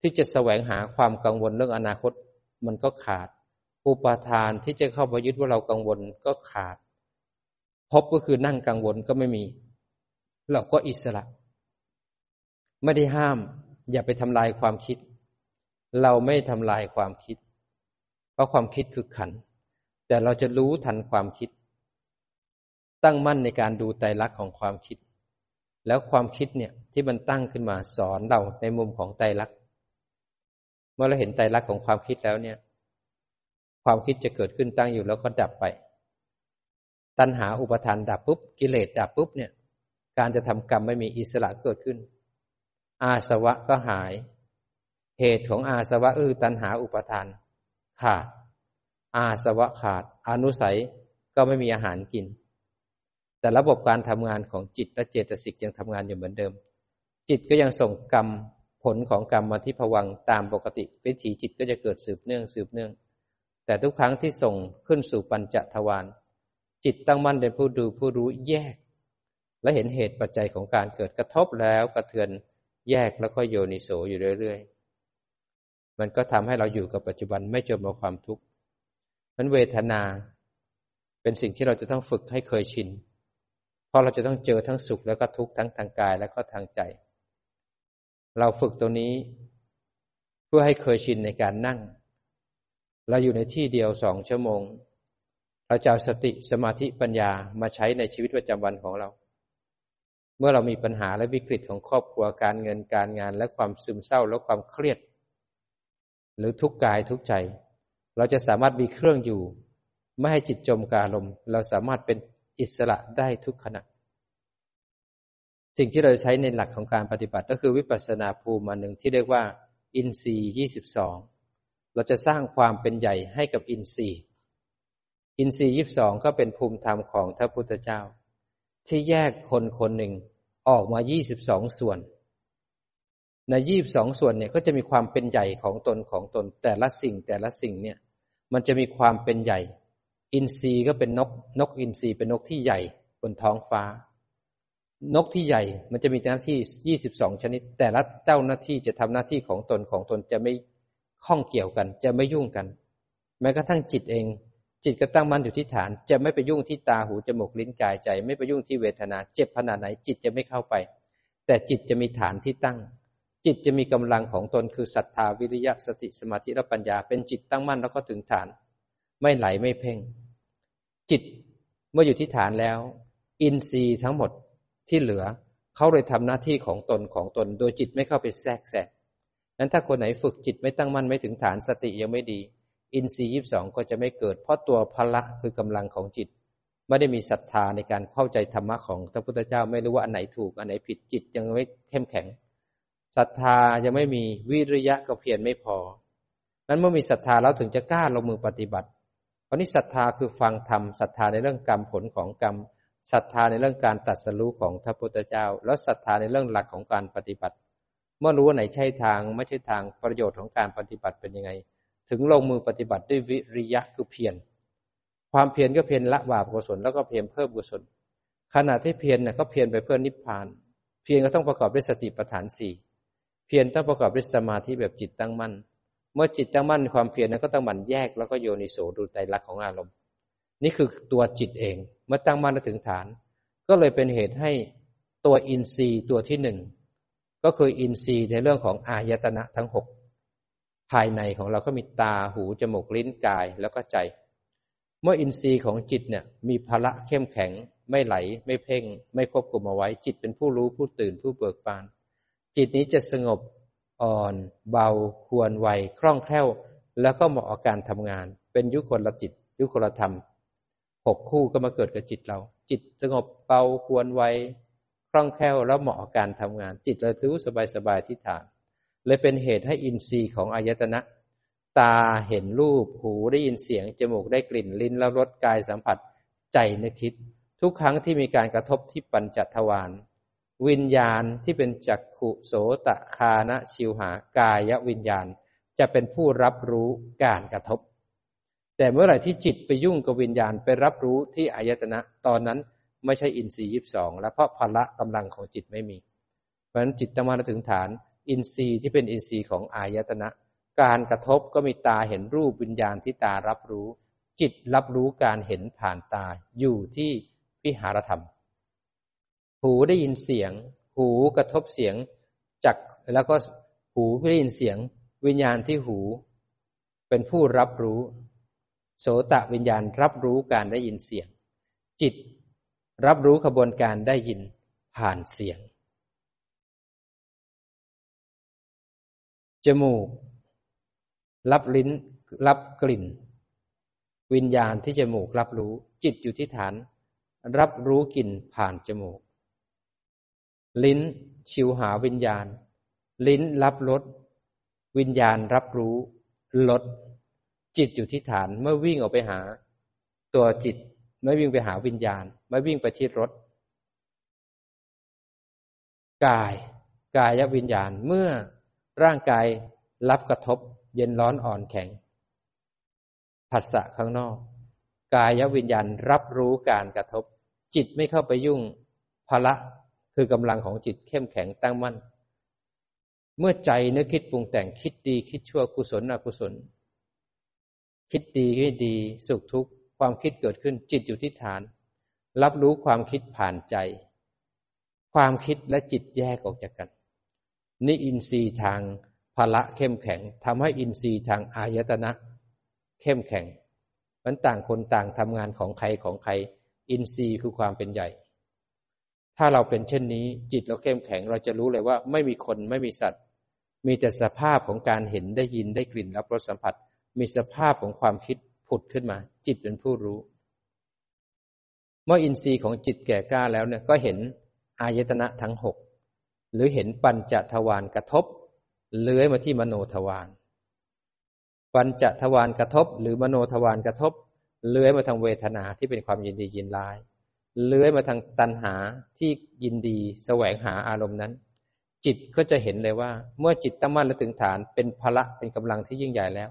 ที่จะแสวงหาความกังวลเรื่องอนาคตมันก็ขาด อุปาทานที่จะเข้าไปยึดว่าเรากังวลก็ขาดพบก็คือนั่งกังวลก็ไม่มี เราก็อิสระ ไม่ได้ห้าม อย่าไปทำลายความคิด เราไม่ทำลายความคิด เพราะความคิดคือขัน แต่เราจะรู้ทันความคิด ตั้งมั่นในการดูไตรลักษณ์ของความคิด แล้วความคิดเนี่ยที่มันตั้งขึ้นมาสอนเราในมุมของไตรลักษณ์ เมื่อเราเห็นไตรลักษณ์ของความคิดแล้วเนี่ย ความคิดจะเกิดขึ้นตั้งอยู่แล้วก็ดับไป ตัณหาอุปทานดับปุ๊บกิเลสดับปุ๊บเนี่ย การจะทำกรรมไม่มีอิสระเกิดขึ้น อาสวะก็หาย เหตุของอาสวะอือตัณหาอุปทานขาด อาสวะขาด อนุสัยก็ไม่มีอาหารกิน แต่ระบบการทำงานของจิตและเจตสิกยังทำงานอยู่เหมือนเดิม จิตก็ยังส่งกรรม ผลของกรรมมาที่ผวังตามปกติวิถีจิตก็จะเกิดสืบเนื่องสืบเนื่อง แต่ทุกครั้งที่ส่งขึ้นสู่ปัญจทวารจิตตั้งมั่นเป็นผู้ดูผู้รู้แยก และเห็นเหตุปัจจัยของการเกิดกระทบแล้วกระเทือนแยกแล้วก็โยนิโสอยู่เรื่อยๆ มันก็ทำให้เราอยู่กับปัจจุบันไม่จมกับความทุกข์มันเวทนาเป็นสิ่งที่เราจะต้องฝึกให้เคยชิน เพราะเราจะต้องเจอทั้งสุขแล้วก็ทุกข์ทั้งทางกายและก็ทางใจ เราฝึกตรงนี้ เพื่อให้เคยชินในการนั่ง เราอยู่ในที่เดียวสองชั่วโมง เราจะเอาสติสมาธิปัญญามาใช้ในชีวิตประจำวันของเรา เมื่อเรามีปัญหาและวิกฤตของครอบครัวการเงินการงาน และความซึมเศร้าและความเครียด หรือทุกกายทุกใจ เราจะสามารถมีเครื่องอยู่ ไม่ให้จิตจมกาลม เราสามารถเป็นอิสระได้ทุกขณะ สิ่งที่เราใช้ในหลักของการปฏิบัติก็คือวิปัสสนาภูมิมาหนึ่งที่เรียกว่า อินทรีย์ยี่สิบสองเราจะสร้างความเป็นใหญ่ให้กับอินทรีย์ อินทรีย์ยีบสองก็เป็นภูมิธรรมของพระพุทธเจ้า ที่แยกคนคนหนึ่งออกมายี่สิบสองส่วน ในยี่บสองส่วนเนี่ยก็จะมีความเป็นใหญ่ของตนของตน แต่ละสิ่งแต่ละสิ่งเนี่ย มันจะมีความเป็นใหญ่ อินทรีย์ก็เป็นนกนกอินทรีย์เป็นนกที่ใหญ่บนท้องฟ้า นกที่ใหญ่มันจะมีหน้าที่ยี่สิบสองชนิด แต่ละเจ้าหน้าที่จะทำหน้าที่ของตนของตนจะไม่ข้องเกี่ยวกัน จะไม่ยุ่งกัน แม้กระทั่งจิตเอง จิตก็ตั้งมั่นอยู่ที่ฐาน จะไม่ไปยุ่งที่ตาหูจมูกลิ้นกายใจ ไม่ไปยุ่งที่เวทนา เจ็บขนาดไหน จิตจะไม่เข้าไป แต่จิตจะมีฐานที่ตั้ง จิตจะมีกำลังของตนคือศรัทธาวิริยะสติสมาธิและปัญญา เป็นจิตตั้งมั่นแล้วก็ถึงฐาน ไม่ไหลไม่เพ่ง จิตเมื่ออยู่ที่ฐานแล้ว อินทรีย์ทั้งหมด ที่เหลือเขาเลยทำหน้าที่ของตนของตน โดยจิตไม่เข้าไปแทรกแซงนั้นถ้าคนไหนฝึกจิตไม่ตั้งมั่นไม่ถึงฐานสติยังไม่ดี อินทรีย์ยีบสองก็จะไม่เกิด เพราะตัวพละคือกำลังของจิต ไม่ได้มีศรัทธาในการเข้าใจธรรมะของพระพุทธเจ้าไม่รู้ว่าอันไหนถูกอันไหนผิดจิตยังไม่เข้มแข็งศรัทธายังไม่มีวิริยะก็เพียรไม่พอ นั้นเมื่อมีศรัทธาแล้วถึงจะกล้าลงมือปฏิบัติ เพราะนี้ศรัทธาคือฟังธรรมศรัทธาในเรื่องกรรมผลของกรรม ศรัทธาในเรื่องการตัดสู้ของพระพุทธเจ้า แล้วศรัทธาในเรื่องหลักของการปฏิบัติ เมื่อรู้ว่าไหนใช่ทางไม่ใช่ทางประโยชน์ของการปฏิบัติเป็นยังไง ถึงลงมือปฏิบัติด้วยวิริยะคือเพียรความเพียรก็เพียรละบาปกุศลแล้วก็เพียรเพิ่มกุศลขณะที่เพียรเนี่ยก็เพียรไปเพื่อนิพพาน เพียรก็ต้องประกอบด้วยสติปัฏฐานสี่เพียรต้องประกอบด้วยสมาธิแบบจิตตั้งมั่น เมื่อจิตตั้งมั่นความเพียรนั้นก็ต้องหมั่นแยกแล้วก็โยนิโสดูใจรักของอารมณ์ นี่คือตัวจิตเอง เมื่อตั้งมั่นถึงฐาน ก็เลยเป็นเหตุให้ตัวอินทรีย์ตัวที่หนึ่งก็คืออินทรีย์ในเรื่องของอายตนะทั้งหกภายในของเราก็มีตาหูจมูกลิ้นกายแล้วก็ใจ เมื่ออินทรีย์ของจิตเนี่ยมีพละเข้มแข็งไม่ไหลไม่เพ่ง ไม่ควบคุมเอาไว้ จิตเป็นผู้รู้ผู้ตื่นผู้เบิกบาน จิตนี้จะสงบอ่อน เบา ควรไวคล่องแคล่ว แล้วก็เหมาะกับการทำงาน เป็นยุคนละจิต ยุคนละธรรม หกคู่ก็มาเกิดกับจิตเรา จิตสงบเบาควรไวคล่องแคล่วแล้วเหมาะกับการทำงาน จิตเรารู้สบายสบายที่ฐาน เลยเป็นเหตุให้อินทรีย์ของอายตนะ ตาเห็นรูปหูได้ยินเสียง จมูกได้กลิ่นลิ้นแล้วรสกายสัมผัสใจนึกคิด ทุกครั้งที่มีการกระทบที่ปัญจทวารวิญญาณที่เป็นจักขุโสตคานะชิวหากายวิญญาณ จะเป็นผู้รับรู้การกระทบ แต่เมื่อไหร่ที่จิตไปยุ่งกับวิญญาณไปรับรู้ที่อายตนะตอนนั้นไม่ใช่อินทรีย์ยิบสองและเพราะพละกำลังของจิตไม่มี เพราะฉะนั้นจิตต้งมาถึงฐาน อินทรีย์ที่เป็นอินทรีย์ของอายตนะ การกระทบก็มีตาเห็นรูปวิญญาณที่ตารับรู้ จิตรับรู้การเห็นผ่านตาอยู่ที่วิหารธรรม หูได้ยินเสียง หูกระทบเสียงจักแล้วก็หูได้ยินเสียง วิญญาณที่หู เป็นผู้รับรู้ โสตะวิญญาณรับรู้การได้ยินเสียง จิตรับรู้ขบวนการได้ยินผ่านเสียง จมูก รับลิ้นรับกลิ่น วิญญาณที่จมูกรับรู้ จิตอยู่ที่ฐาน รับรู้กลิ่นผ่านจมูก ลิ้นชิวหาวิญญาณ ลิ้นรับรสวิญญาณรับรู้รส จิตอยู่ที่ฐานเมื่อวิ่งออกไปหา ตัวจิตไม่วิ่งไปหาวิญญาณ ไม่วิ่งไปที่รถ กายกายวิญญาณเมื่อร่างกายรับกระทบ เย็นร้อนอ่อนแข็งผัสสะข้างนอก กายวิญญาณรับรู้การกระทบ จิตไม่เข้าไปยุ่งพละคือกำลังของจิตเข้มแข็งตั้งมั่น เมื่อใจนึกคิดปรุงแต่งคิดดีคิดชั่วกุศลอกุศล คิดดีไม่ดี สุขทุกข์ความคิดเกิดขึ้นจิตอยู่ที่ฐาน รับรู้ความคิดผ่านใจ ความคิดและจิตแยกออกจากกัน นี่อินทรีย์ทางพละเข้มแข็งทำให้อินทรีย์ทางอายตนะ เข้มแข็งมันต่างคนต่างทำงานของใครของใคร อินทรีย์คือความเป็นใหญ่ ถ้าเราเป็นเช่นนี้ จิตเราเข้มแข็งเราจะรู้เลยว่าไม่มีคนไม่มีสัตว์ มีแต่สภาพของการเห็นได้ยินได้กลิ่นรับรสสัมผัส มีสภาพของความคิดผุดขึ้นมา จิตเป็นผู้รู้ เมื่ออินทรีย์ของจิตแก่กล้าแล้วเนี่ยก็เห็นอายตนะทั้งหกหรือเห็นปัญจทวารกระทบ เลื้อยมาที่มโนทวารปัญจทวารกระทบ หรือมโนทวารกระทบ เลื้อยมาทางเวทนาที่เป็นความยินดียินร้าย เลื้อยมาทางตัณหาที่ยินดีแสวงหาอารมณ์นั้น จิตก็จะเห็นเลยว่า เมื่อจิตตั้งมั่นและถึงฐานเป็นพละเป็นกำลังที่ยิ่งใหญ่แล้ว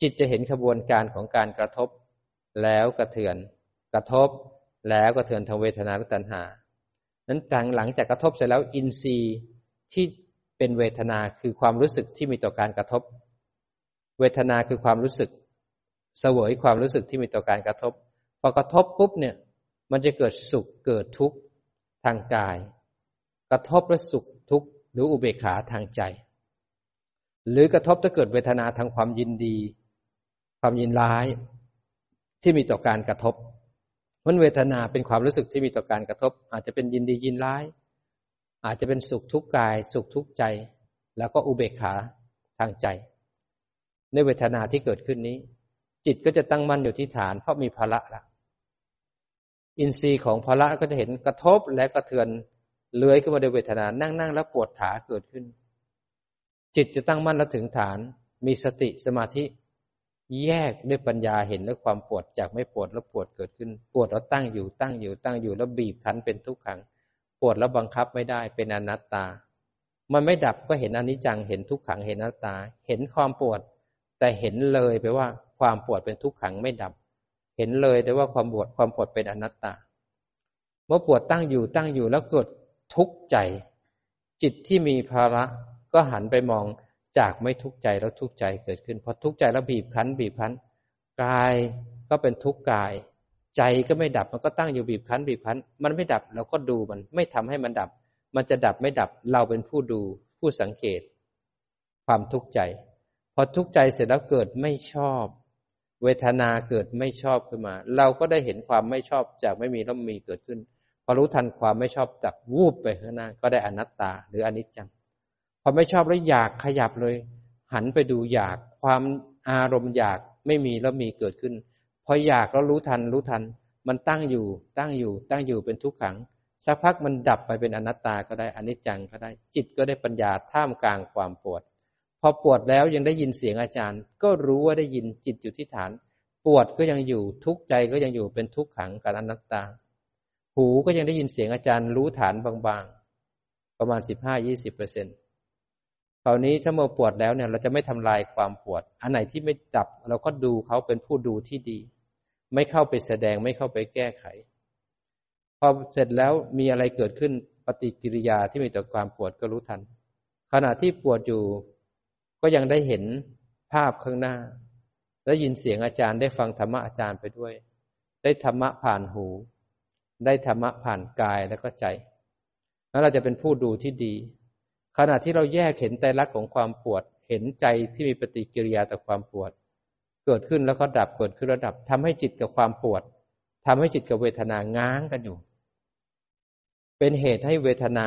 จิตจะเห็นขบวนการของการกระทบแล้วกระเทือน กระทบแล้วกระเทือนทางเวทนาและตัณหา นั้นหลังจากกระทบเสร็จแล้วอินทรีย์ที่เป็นเวทนาคือความรู้สึกที่มีต่อการกระทบ เวทนาคือความรู้สึก เสวยความรู้สึกที่มีต่อการกระทบ พอกระทบปุ๊บเนี่ย มันจะเกิดสุขเกิดทุกข์ทางกาย กระทบแล้วสุขทุกข์หรืออุเบกขาทางใจ หรือกระทบถ้าเกิดเวทนาทางความยินดี ความยินร้ายที่มีต่อการกระทบมันเวทนาเป็นความรู้สึกที่มีต่อการกระทบ อาจจะเป็นยินดียินร้าย อาจจะเป็นสุขทุกข์กาย สุขทุกข์ใจ แล้วก็อุเบกขาทางใจ ในเวทนาที่เกิดขึ้นนี้ จิตก็จะตั้งมั่นอยู่ที่ฐาน เพราะมีภละละอินทรีย์ของภละก็จะเห็นกระทบและกระเทือนเลื้อยขึ้นมาในเวทนานั่งนั่งแล้วปวดขาเกิดขึ้น จิตจะตั้งมั่นแล้วถึงฐาน มีสติสมาธิ แยกด้วยปัญญาเห็นแล้วความปวดจากไม่ปวดแล้วปวดเกิดขึ้น ปวดแล้วตั้งอยู่ตั้งอยู่ตั้งอยู่แล้วบีบคั้นเป็นทุกขัง ปวดแล้วบังคับไม่ได้เป็นอนัตตา มันไม่ดับก็เห็นอนิจจังเห็นทุกขังเห็นอนัตตา เห็นความปวด แต่เห็นเลยไปว่าความปวดเป็นทุกขังไม่ดับ เห็นเลยแต่ว่าความปวดความปวดเป็นอนัตตา เมื่อปวดตั้งอยู่ตั้งอยู่แล้วเกิดทุกข์ใจ จิตที่มีภาระก็หันไปมอง จากไม่ทุกข์ใจแล้วทุกข์ใจเกิดขึ้นพอทุกข์ใจแล้วบีบคั้น บีบคั้นกายก็เป็นทุกข์กาย ใจก็ไม่ดับมันก็ตั้งอยู่บีบคั้น บีบคั้น มันไม่ดับเราก็ดูมัน ไม่ทำให้มันดับ มันจะดับไม่ดับเราเป็นผู้ดูผู้สังเกต ความทุกข์ใจ พอทุกข์ใจเสร็จแล้วเกิดไม่ชอบ เวทนาเกิดไม่ชอบขึ้นมา เราก็ได้เห็นความไม่ชอบจากไม่มีแล้วมีเกิดขึ้นพอรู้ทันความไม่ชอบจากวูบไปข้างหน้าก็ได้อนัตตา หรืออนิจจัง พอไม่ชอบแล้วอยากขยับเลย หันไปดูอยากความอารมณ์อยากไม่มีแล้วมีเกิดขึ้น พออยากแล้วรู้ทันรู้ทัน มันตั้งอยู่ตั้งอยู่ตั้งอยู่เป็นทุกขังสักพักมันดับไปเป็นอนัตตาก็ได้อนิจจังก็ได้ จิตก็ได้ปัญญาท่ามกลางความปวด พอปวดแล้วยังได้ยินเสียงอาจารย์ ก็รู้ว่าได้ยินจิตอยู่ที่ฐาน ปวดก็ยังอยู่ทุกใจก็ยังอยู่เป็นทุกขังกับอนัตตา หูก็ยังได้ยินเสียงอาจารย์รู้ฐานบางๆ ประมาณสิบห้ายี่สิบเปอร์เซ็นต์ คราวนี้ถ้าเมื่อปวดแล้วเนี่ย เราจะไม่ทำลายความปวด อันไหนที่ไม่ดับ เราก็ดูเขาเป็นผู้ดูที่ดี ไม่เข้าไปแสดงไม่เข้าไปแก้ไข พอเสร็จแล้วมีอะไรเกิดขึ้นปฏิกิริยาที่มีต่อความปวดก็รู้ทัน ขณะที่ปวดอยู่ ก็ยังได้เห็นภาพข้างหน้า ได้ยินเสียงอาจารย์ได้ฟังธรรมะอาจารย์ไปด้วย ได้ธรรมะผ่านหู ได้ธรรมะผ่านกายแล้วก็ใจ แล้วเราจะเป็นผู้ดูที่ดี ขณะที่เราแยกเห็นใจรักของความปวด เห็นใจที่มีปฏิกิริยาต่อความปวด เกิดขึ้นแล้วก็ดับเกิดขึ้นระดับทำให้จิตกับความปวดทำให้จิตกับเวทนาง้างกันอยู่ เป็นเหตุให้เวทนา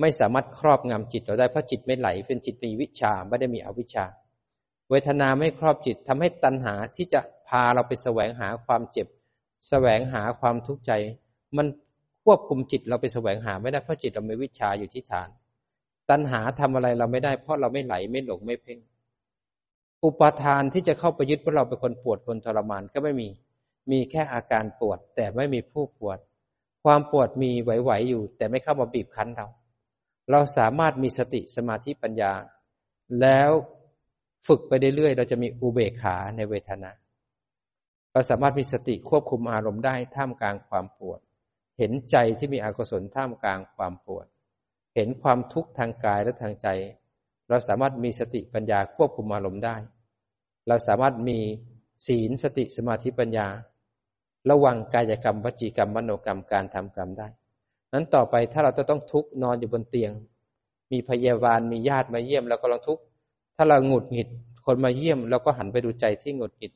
ไม่สามารถครอบงำจิตเราได้เพราะจิตไม่ไหล เป็นจิตมีวิชาไม่ได้มีอวิชชา เวทนาไม่ครอบจิตทำให้ตัณหาที่จะพาเราไปแสวงหาความเจ็บ แสวงหาความทุกข์ใจ มันควบคุมจิตเราไปแสวงหาไม่ได้เพราะจิตเราไม่วิชาอยู่ที่ฐาน ตัณหาทำอะไรเราไม่ได้ เพราะเราไม่ไหลไม่หลงไม่เพ่ง อุปทานที่จะเข้าไปยึดว่าเราเป็นคนปวดคนทรมานก็ไม่มี มีแค่อาการปวด แต่ไม่มีผู้ปวด ความปวดมีไหวๆอยู่ แต่ไม่เข้ามาบีบคั้นเรา เราสามารถมีสติสมาธิปัญญา แล้วฝึกไปเรื่อยๆเราจะมีอุเบกขาในเวทนาเราสามารถมีสติควบคุมอารมณ์ได้ท่ามกลางความปวด เห็นใจที่มีอกุศลท่ามกลางความปวด เห็นความทุกข์ทางกายและทางใจ เราสามารถมีสติปัญญาควบคุมอารมณ์ได้ เราสามารถมีศีลสติสมาธิปัญญา ระวังกายกรรมวจีกรรมมโนกรรมการทำกรรมได้ นั้นต่อไปถ้าเราจะต้องทุกข์นอนอยู่บนเตียง มีพยาบาลมีญาติมาเยี่ยมแล้วก็ลองทุกข์ถ้าเราหงุดหงิดคนมาเยี่ยมเราก็หันไปดูใจที่หงุดหงิด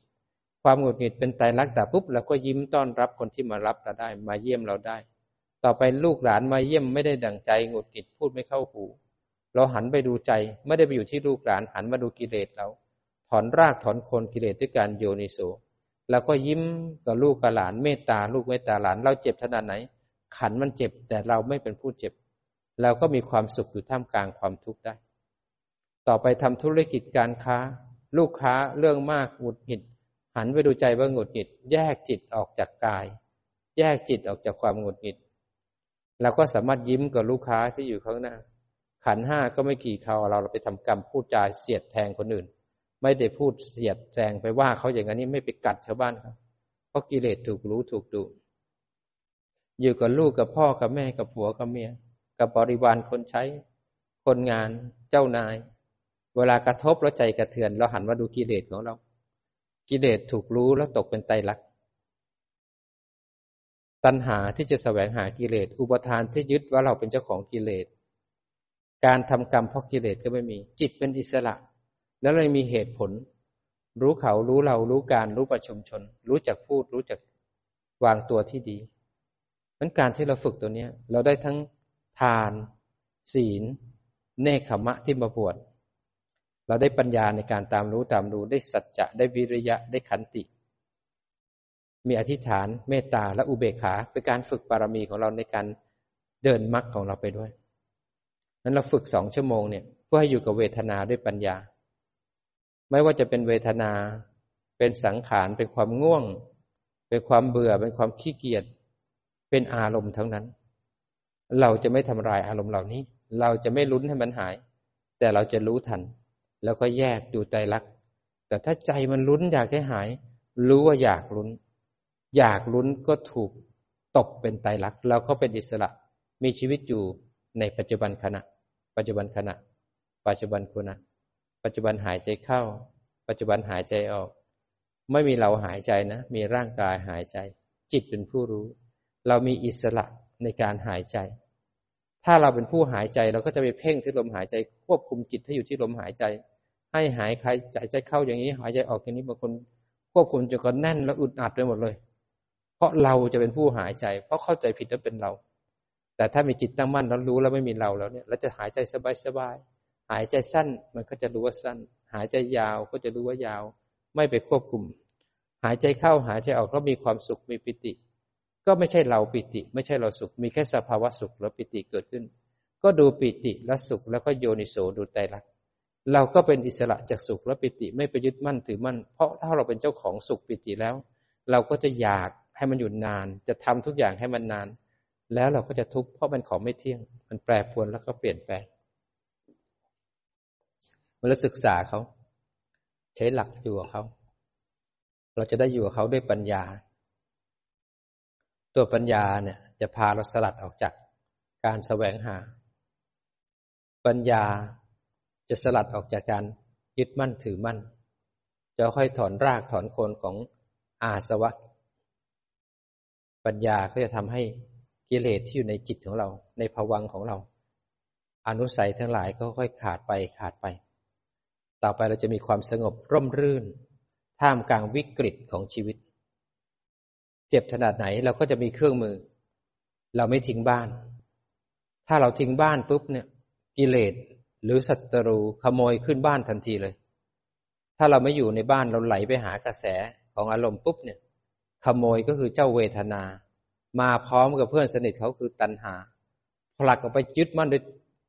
ความหงุดหงิดเป็นไตรลักษณ์แต่ปุ๊บเราก็ยิ้มต้อนรับคนที่มารับเราได้ มาเยี่ยมเราได้ ต่อไปลูกหลานมาเยี่ยมไม่ได้ดั่งใจหงุดหงิดพูดไม่เข้าหู เราหันไปดูใจไม่ได้ไปอยู่ที่ลูกหลานหันมาดูกิเลสเรา ถอนรากถอนโคนกิเลสด้วยการโยนิโสแล้วก็ยิ้มกับลูกกับหลานเมตตาลูกเมตตาหลาน เราเจ็บขนาดไหน ขันมันเจ็บแต่เราไม่เป็นผู้เจ็บ เราก็มีความสุขอยู่ท่ามกลางความทุกข์ได้ ต่อไปทำธุรกิจการค้า ลูกค้าเรื่องมากหงุดหงิด หันไปดูใจว่าหงุดหงิด แยกจิตออกจากกาย แยกจิตออกจากความหงุดหงิด เราก็สามารถยิ้มกับลูกค้าที่อยู่ข้างหน้า ขันห้าก็ไม่กี่คราเราเราไปทำกรรมพูดจาเสียดแทงคนอื่น ไม่ได้พูดเสียดแทงไปว่าเขาอย่างนี้ไม่ไปกัดชาวบ้านเขาเพราะกิเลสถูกรู้ถูกดูอยู่กับลูกกับพ่อกับแม่กับผัวกับเมีย กับบริวารคนใช้ คนงานเจ้านาย เวลากระทบแล้วใจกระเทือน เราหันมาดูกิเลสของเรา กิเลสถูกรู้แล้วตกเป็นไตรลักษณ ตัณหาที่จะแสวงหากิเลส อุปทานที่ยึดว่าเราเป็นเจ้าของกิเลส การทำกรรมเพราะกิเลสก็ไม่มี จิตเป็นอิสระ แล้วเลยมีเหตุผล รู้เขารู้เรารู้การรู้ประชุมชน รู้จักพูดรู้จักวางตัวที่ดีนั้นการที่เราฝึกตัวนี้เราได้ทั้งทาน ศีล เนคขมะที่มาบวชเราได้ปัญญาในการตามรู้ตามรู้ได้สัจจะได้วิริยะได้ขันติ มีอธิษฐานเมตตาและอุเบกขาเป็นการฝึกบารมีของเราในการเดินมรรคของเราไปด้วยนั้นเราฝึกสองชั่วโมงเนี่ยเพื่อให้อยู่กับเวทนาด้วยปัญญา ไม่ว่าจะเป็นเวทนา เป็นสังขาร เป็นความง่วง เป็นความเบื่อ เป็นความขี้เกียจ เป็นอารมณ์ทั้งนั้น เราจะไม่ทำลายอารมณ์เหล่านี้ เราจะไม่ลุ้นให้มันหาย แต่เราจะรู้ทัน แล้วก็แยกดูใจรัก แต่ถ้าใจมันลุ้นอยากให้หาย รู้ว่าอยากลุ้น อยากลุ้นก็ถูกตกเป็นไตรลักษณ์แล้วเขาเป็นอิสระ มีชีวิตอยู่ในปัจจุบันขณะ ปัจจุบันขณะ ปัจจุบันคุณะปัจจุบันหายใจเข้า ปัจจุบันหายใจออก ไม่มีเราหายใจนะ มีร่างกายหายใจ จิตเป็นผู้รู้ เรามีอิสระในการหายใจ ถ้าเราเป็นผู้หายใจเราก็จะไปเพ่งที่ลมหายใจ ควบคุมจิตให้อยู่ที่ลมหายใจ ให้หายใจใจใจเข้าอย่างนี้ หายใจออกอย่างนี้บางคนควบคุมจนก็แน่นแล้วอึดอัดไปหมดเลย เพราะเราจะเป็นผู้หายใจ เพราะเข้าใจผิดว่าเป็นเรา แต่ถ้ามีจิตตั้งมั่นแล้วรู้แล้วไม่มีเราแล้วเนี่ยเราจะหายใจสบายๆหายใจสั้นมันก็จะรู้ว่าสั้น หายใจยาวก็จะรู้ว่ายาว ไม่ไปควบคุม หายใจเข้าหายใจออกก็มีความสุขมีปิติ ก็ไม่ใช่เราปิติ ไม่ใช่เราสุข มีแค่สภาวะสุขและปิติเกิดขึ้น ก็ดูปิติและสุขแล้วก็โยนิโสดูใจรักเราก็เป็นอิสระจากสุขและปิติไม่ไปยึดมั่นถือมั่น เพราะถ้าเราเป็นเจ้าของสุขปิติแล้ว เราก็จะอยาก ให้มันอยู่นาน จะทำทุกอย่างให้มันนาน แล้วเราก็จะทุกข์เพราะมันของไม่เที่ยง มันแปรปรวนแล้วก็เปลี่ยนแปลงเมื่อศึกษาเขาใช้หลักอยู่กับเขา เราจะได้อยู่กับเขาด้วยปัญญา ตัวปัญญาเนี่ยจะพาเราสลัดออกจากการแสวงหา ปัญญาจะสลัดออกจากการยึดมั่นถือมั่น จะค่อยถอนรากถอนโคนของอาสวะ ปัญญาก็จะทำให้กิเลสที่อยู่ในจิตของเรา ในภวังของเรา อนุสัยทั้งหลายก็ค่อยขาดไปขาดไป ต่อไปเราจะมีความสงบร่มรื่น ท่ามกลางวิกฤตของชีวิต เจ็บขนาดไหนเราก็จะมีเครื่องมือ เราไม่ทิ้งบ้าน ถ้าเราทิ้งบ้านปุ๊บเนี่ย กิเลสหรือศัตรูขโมยขึ้นบ้านทันทีเลย ถ้าเราไม่อยู่ในบ้านเราไหลไปหากระแสของอารมณ์ปุ๊บเนี่ย ขโมยก็คือเจ้าเวทนา มาพร้อมกับเพื่อนสนิทเขาคือตัณหาผลักออกไปยึดมั่นด้วย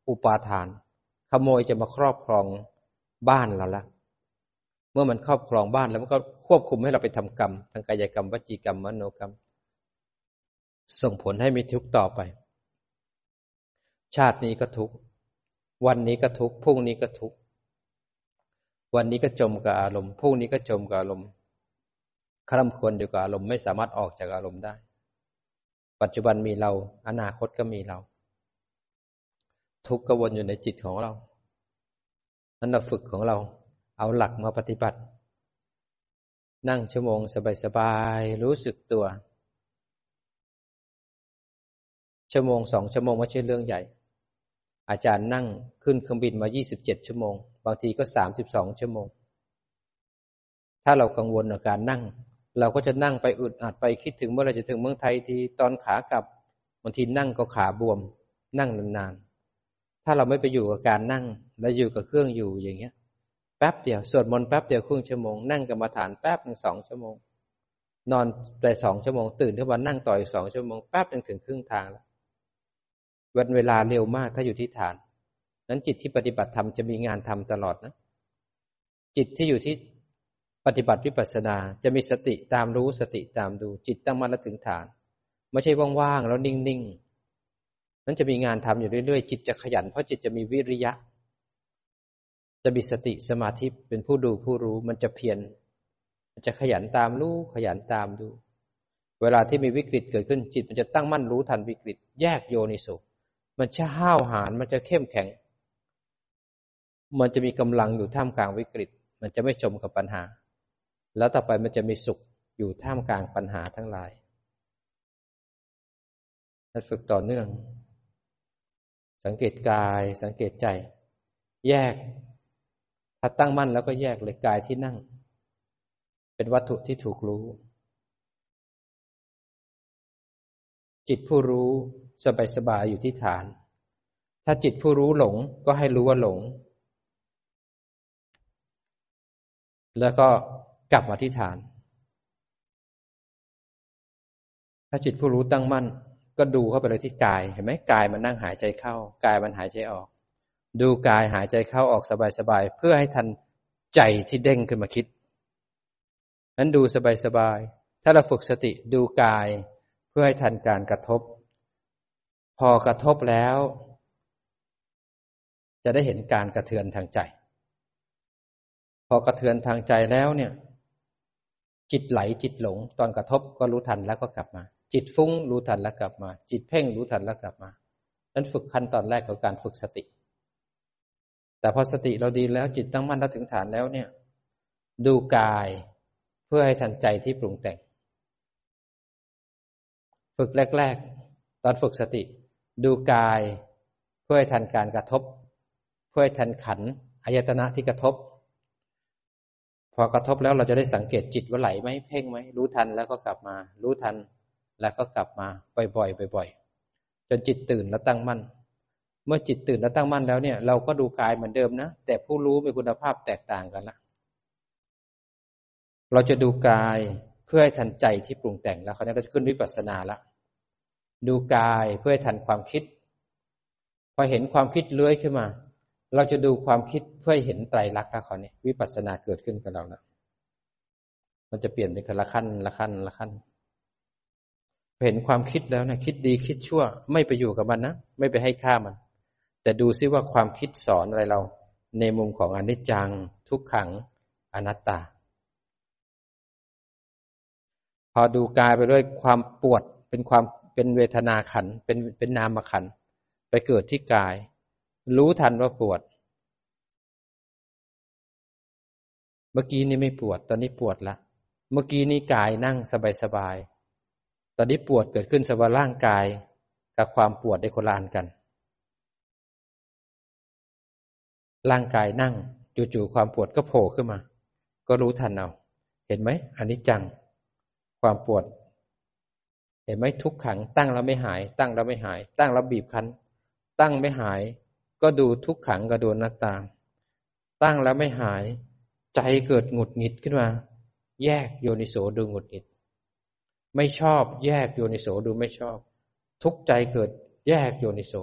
อุปาทาน ขโมยจะมาครอบครองบ้านเราละเมื่อมันครอบครองบ้านแล้วมันก็ควบคุมให้เราไปทำกรรมทางกายกรรมวจีกรรมมโนกรรม ส่งผลให้มีทุกข์ต่อไป ชาตินี้ก็ทุกข์วันนี้ก็ทุกข์พรุ่งนี้ก็ทุกข์วันนี้ก็จมกับอารมณ์พรุ่งนี้ก็จมกับอารมณ์ คร่ำควรอยู่กับอารมณ์ไม่สามารถออกจากอารมณ์ได้ ปัจจุบันมีเรา อนาคตก็มีเรา ทุกข์กวนอยู่ในจิตของเรานั้นเราฝึกของเรา เอาหลักมาปฏิบัติ นั่งชั่วโมงสบายๆรู้สึกตัว ชั่วโมงสองชั่วโมงไม่ใช่เรื่องใหญ่ อาจารย์นั่งขึ้นเครื่องบินมายี่สิบเจ็ดชั่วโมง บางทีก็สามสิบสองชั่วโมง ถ้าเรากังวลกับการนั่ง เราก็จะนั่งไปอึดอัดไปคิดถึงเมื่อไรจะถึงเมืองไทยทีตอนขากลับบางทีนั่งก็ขาบวม นั่งนานๆ ถ้าเราไม่ไปอยู่กับการนั่ง แล้วอยู่กับเครื่องอยู่อย่างเงี้ย แป๊บเดียวสวดมนต์แป๊บเดียวครึ่งชั่วโมงนั่งกรรมาฐานแป๊บหนึ่งสองชั่วโมง นอนไปสองชั่วโมง ตื่นขึ้นมานั่งต่ออีกสองชั่วโมงแป๊บหนึ่งถึงครึ่งทางแล้ววันเวลาเร็วมากถ้าอยู่ที่ฐาน นั้นจิตที่ปฏิบัติธรรมจะมีงานทำตลอดนะ จิตที่อยู่ที่ ปฏิบัติวิปัสสนาจะมีสติตามรู้สติตามดูจิตตั้งมั่นและถึงฐาน ไม่ใช่ว่างๆแล้วนิ่งๆนั้นจะมีงานทำอยู่เรื่อยๆ จิตจะขยัน เพราะจิตจะมีวิริยะ จะมีสติสมาธิเป็นผู้ดูผู้รู้มันจะเพียรมันจะขยันตามรู้ขยันตามดู เวลาที่มีวิกฤตเกิดขึ้นจิตมันจะตั้งมั่นรู้ทันวิกฤต แยกโยนิโสมันจะห้าวหาญมันจะเข้มแข็ง มันจะมีกำลังอยู่ท่ามกลางวิกฤต มันจะไม่จมกับปัญหา แล้วต่อไปมันจะมีสุขอยู่ท่ามกลางปัญหาทั้งหลายถ้าฝึกต่อเนื่อง สังเกตกายสังเกตใจ แยก ถ้าตั้งมั่นแล้วก็แยกเลยกายที่นั่ง เป็นวัตถุที่ถูกรู้ จิตผู้รู้สบายสบายอยู่ที่ฐาน ถ้าจิตผู้รู้หลงก็ให้รู้ว่าหลง แล้วก็ กลับมาที่ฐาน ถ้าจิตผู้รู้ตั้งมั่น ก็ดูเข้าไปเลยที่กาย เห็นไหมกายมันนั่งหายใจเข้า กายมันหายใจออก ดูกายหายใจเข้าออกสบายๆเพื่อให้ทันใจที่เด้งขึ้นมาคิดนั้นดูสบายๆถ้าเราฝึกสติดูกาย เพื่อให้ทันการกระทบ พอกระทบแล้ว จะได้เห็นการกระเทือนทางใจ พอกระเทือนทางใจแล้วเนี่ย จิตไหลจิตหลง ตอนกระทบก็รู้ทันแล้วก็กลับมา จิตฟุ้งรู้ทันแล้วกลับมา จิตเพ่งรู้ทันแล้วกลับมานั้นฝึกขั้นตอนแรกของการฝึกสติ แต่พอสติเราดีแล้วจิตตั้งมั่นเราถึงฐานแล้วเนี่ย ดูกายเพื่อให้ทันใจที่ปรุงแต่ง ฝึกแรก ๆ ตอนฝึกสติ ดูกายเพื่อให้ทันการกระทบ เพื่อให้ทันขันอายตนะที่กระทบ พอกระทบแล้วเราจะได้สังเกตจิตว่าไหลไหมเพ่งไหมรู้ทันแล้วก็กลับมา รู้ทันแล้วก็กลับมาบ่อยๆบ่อยๆจนจิตตื่นแล้วตั้งมั่น เมื่อจิตตื่นแล้วตั้งมั่นแล้วเนี่ย เราก็ดูกายเหมือนเดิมนะ แต่ผู้รู้มีคุณภาพแตกต่างกันละเราจะดูกายเพื่อให้ทันใจที่ปรุงแต่งแล้วคราวนี้เราจะขึ้นวิปัสสนาละดูกายเพื่อให้ทันความคิด พอเห็นความคิดเลื้อยขึ้นมา เราจะดูความคิดเพื่อเห็นไตรลักษณ์แล้วคราวนี้วิปัสสนาเกิดขึ้นกับเราแล้วมันจะเปลี่ยนเป็นคนละขั้นละขั้นละขั้น เห็นความคิดแล้วนะคิดดีคิดชั่ว ไม่ไปอยู่กับมันนะไม่ไปให้ค่ามัน แต่ดูซิว่าความคิดสอนอะไรเรา ในมุมของอนิจจัง ทุกขังอนัตตา พอดูกายไปด้วยความปวดเป็นความเป็นเวทนาขันเป็นเป็นนามขันไปเกิดที่กาย รู้ทันว่าปวด เมื่อกี้นี้ไม่ปวด ตอนนี้ปวดละ เมื่อกี้นี้กายนั่งสบายๆตอนนี้ปวดเกิดขึ้นสภาวะร่างกายกับความปวดในคนละอันกัน ร่างกายนั่งจู่ๆความปวดก็โผล่ขึ้นมา ก็รู้ทันเอา เห็นไหมอันนี้จัง ความปวด เห็นไหมทุกขัง ตั้งแล้วไม่หาย ตั้งแล้วไม่หาย ตั้งแล้วบีบคั้น ตั้งไม่หาย ก็ดูทุกขังกับดูนัตตา ตั้งแล้วไม่หาย ใจเกิดหงุดหงิดขึ้นมา แยกโยนิโสดูหงุดหงิด ไม่ชอบแยกโยนิโสดูไม่ชอบ ทุกใจเกิดแยกโยนิโส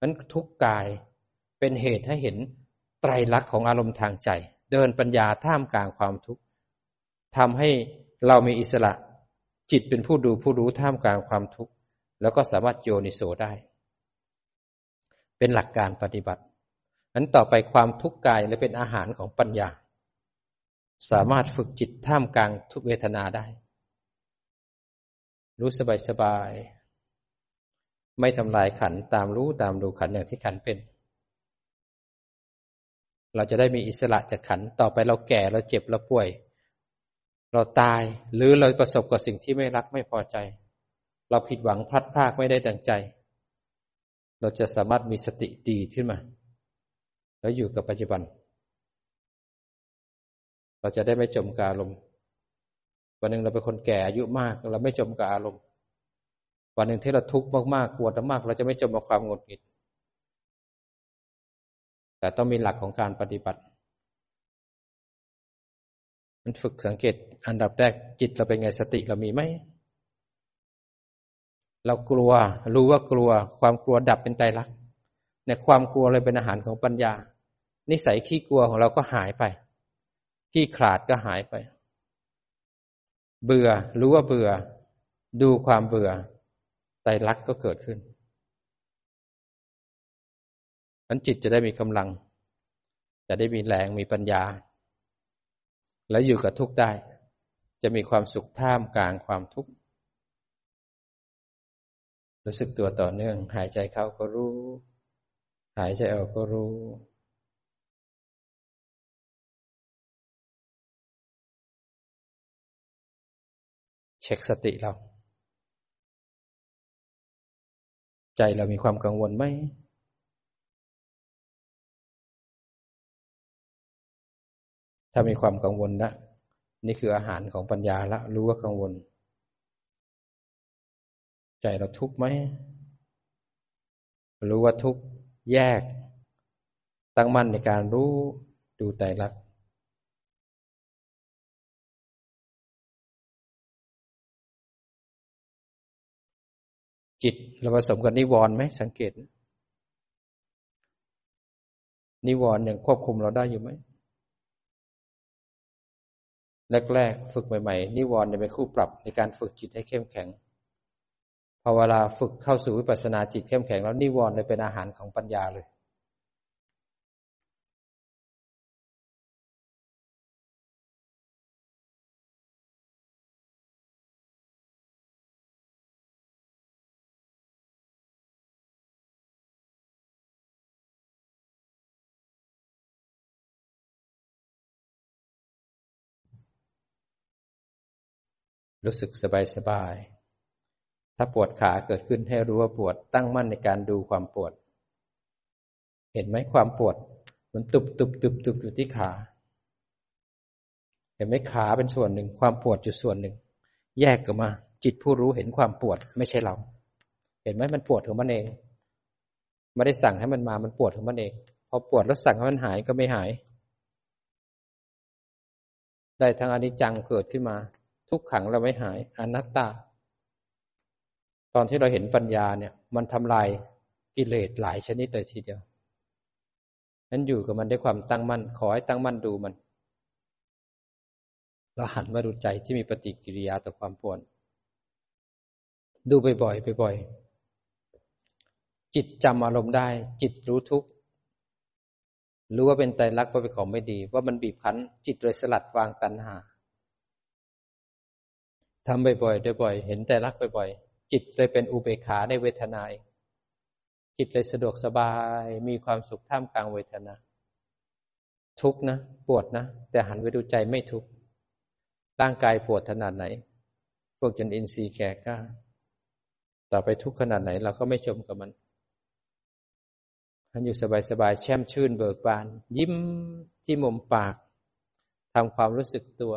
นั้นทุกกายเป็นเหตุให้เห็นไตรลักษณ์ของอารมณ์ทางใจ เดินปัญญาท่ามกลางความทุกข์ทำให้เรามีอิสระจิตเป็นผู้ดูผู้รู้ท่ามกลางความทุกข์ แล้วก็สามารถโยนิโสได้ เป็นหลักการปฏิบัตินั้นต่อไปความทุกข์กายและเป็นอาหารของปัญญา สามารถฝึกจิตท่ามกลางทุกเวทนาได้ รู้สบายสบาย ไม่ทำลายขันตามรู้ตามดูขันอย่างที่ขันเป็น เราจะได้มีอิสระจากขันต่อไปเราแก่เราเจ็บเราป่วย เราตายหรือเราประสบกับสิ่งที่ไม่รักไม่พอใจ เราผิดหวังพลัดพรากไม่ได้ดังใจ เราจะสามารถมีสติดีขึ้นมา แล้วอยู่กับปัจจุบัน เราจะได้ไม่จมกับอารมณ์วันหนึ่งเราเป็นคนแก่อายุมาก เราไม่จมกับอารมณ์ วันหนึ่งที่เราทุกข์มากๆปวดมาก เราจะไม่จมกับความหงุดหงิด แต่ต้องมีหลักของการปฏิบัติ มันฝึกสังเกตอันดับแรกจิตเราเป็นไงสติเรามีไหม เรากลัวรู้ว่ากลัว ความกลัวดับเป็นไตรลักษณ์ในความกลัวเลยเป็นอาหารของปัญญา นิสัยขี้กลัวของเราก็หายไป ขี้ขาดก็หายไป เบื่อรู้ว่าเบื่อ ดูความเบื่อไตรลักษณ์ก็เกิดขึ้นนั้นจิตจะได้มีกำลัง จะได้มีแรงมีปัญญา แล้วอยู่กับทุกข์ได้ จะมีความสุขท่ามกลางความทุกข์ รู้สึกตัวต่อเนื่อง หายใจเข้าก็รู้ หายใจออกก็รู้เช็คสติเรา ใจเรามีความกังวลไหม ถ้ามีความกังวลนะนี่คืออาหารของปัญญาละ รู้ว่ากังวล ใจเราทุกข์ไหมรู้ว่าทุกข์แยก ตั้งมั่นในการรู้ดูใจรักจิตเราผสมกับนิวรณ์ไหมสังเกต นิวรณ์ยังควบคุมเราได้อยู่ไหมแรกๆฝึกใหม่ๆนิวรณ์จะเป็นคู่ปรับในการฝึกจิตให้เข้มแข็ง พอเวลาฝึกเข้าสู่วิปัสสนาจิตเข้มแข็งแล้วนิวรณ์เลยเป็นอาหารของปัญญาเลยรู้สึกสบายสบาย ถ้าปวดขาเกิดขึ้นให้รู้ว่าปวด ตั้งมั่นในการดูความปวด เห็นไหมความปวด มันตุบตุบตุบตุบอยู่ที่ขา เห็นไหมขาเป็นส่วนหนึ่ง ความปวดอยู่ส่วนหนึ่ง แยกกันมา จิตผู้รู้เห็นความปวดไม่ใช่เรา เห็นไหมมันปวดของมันเอง ไม่ได้สั่งให้มันมา มันปวดของมันเอง พอปวดแล้วสั่งให้มันหายก็ไม่หาย ได้ทั้งอนิจจังเกิดขึ้นมา ทุกขังเราไม่หาย อนัตตา อนที่เราเห็นปัญญาเนี่ย มันทำลายกิเลสหลายชนิดเลยทีเดียวนั้นอยู่กับมันด้วยความตั้งมั่น ขอให้ตั้งมั่นดูมัน เราหันมาดูใจที่มีปฏิกิริยาต่อความปวดดูบ่อยๆบ่อยๆจิตจำอารมณ์ได้ จิตรู้ทุกรู้ว่าเป็นไตรลักษณ์ว่าเป็นของไม่ดี ว่ามันบีบคั้น จิตโดยสลัดวางตัณหาทำบ่อยๆบ่อยๆเห็นไตรลักบ่อยๆ จิตเลยเป็นอุเบกขาในเวทนาจิตเลยสะดวกสบาย มีความสุขท่ามกลางเวทนา ทุกนะ ปวดนะ แต่หันไปดูใจไม่ทุกร่างกายปวดขนาดไหนพวกจนอินทรีย์แก่กล้าต่อไปทุกขนาดไหน เราก็ไม่ชมกับมันมันอยู่สบายๆแช่มชื่นเบิกบาน ยิ้มที่มุมปากทำความรู้สึกตัว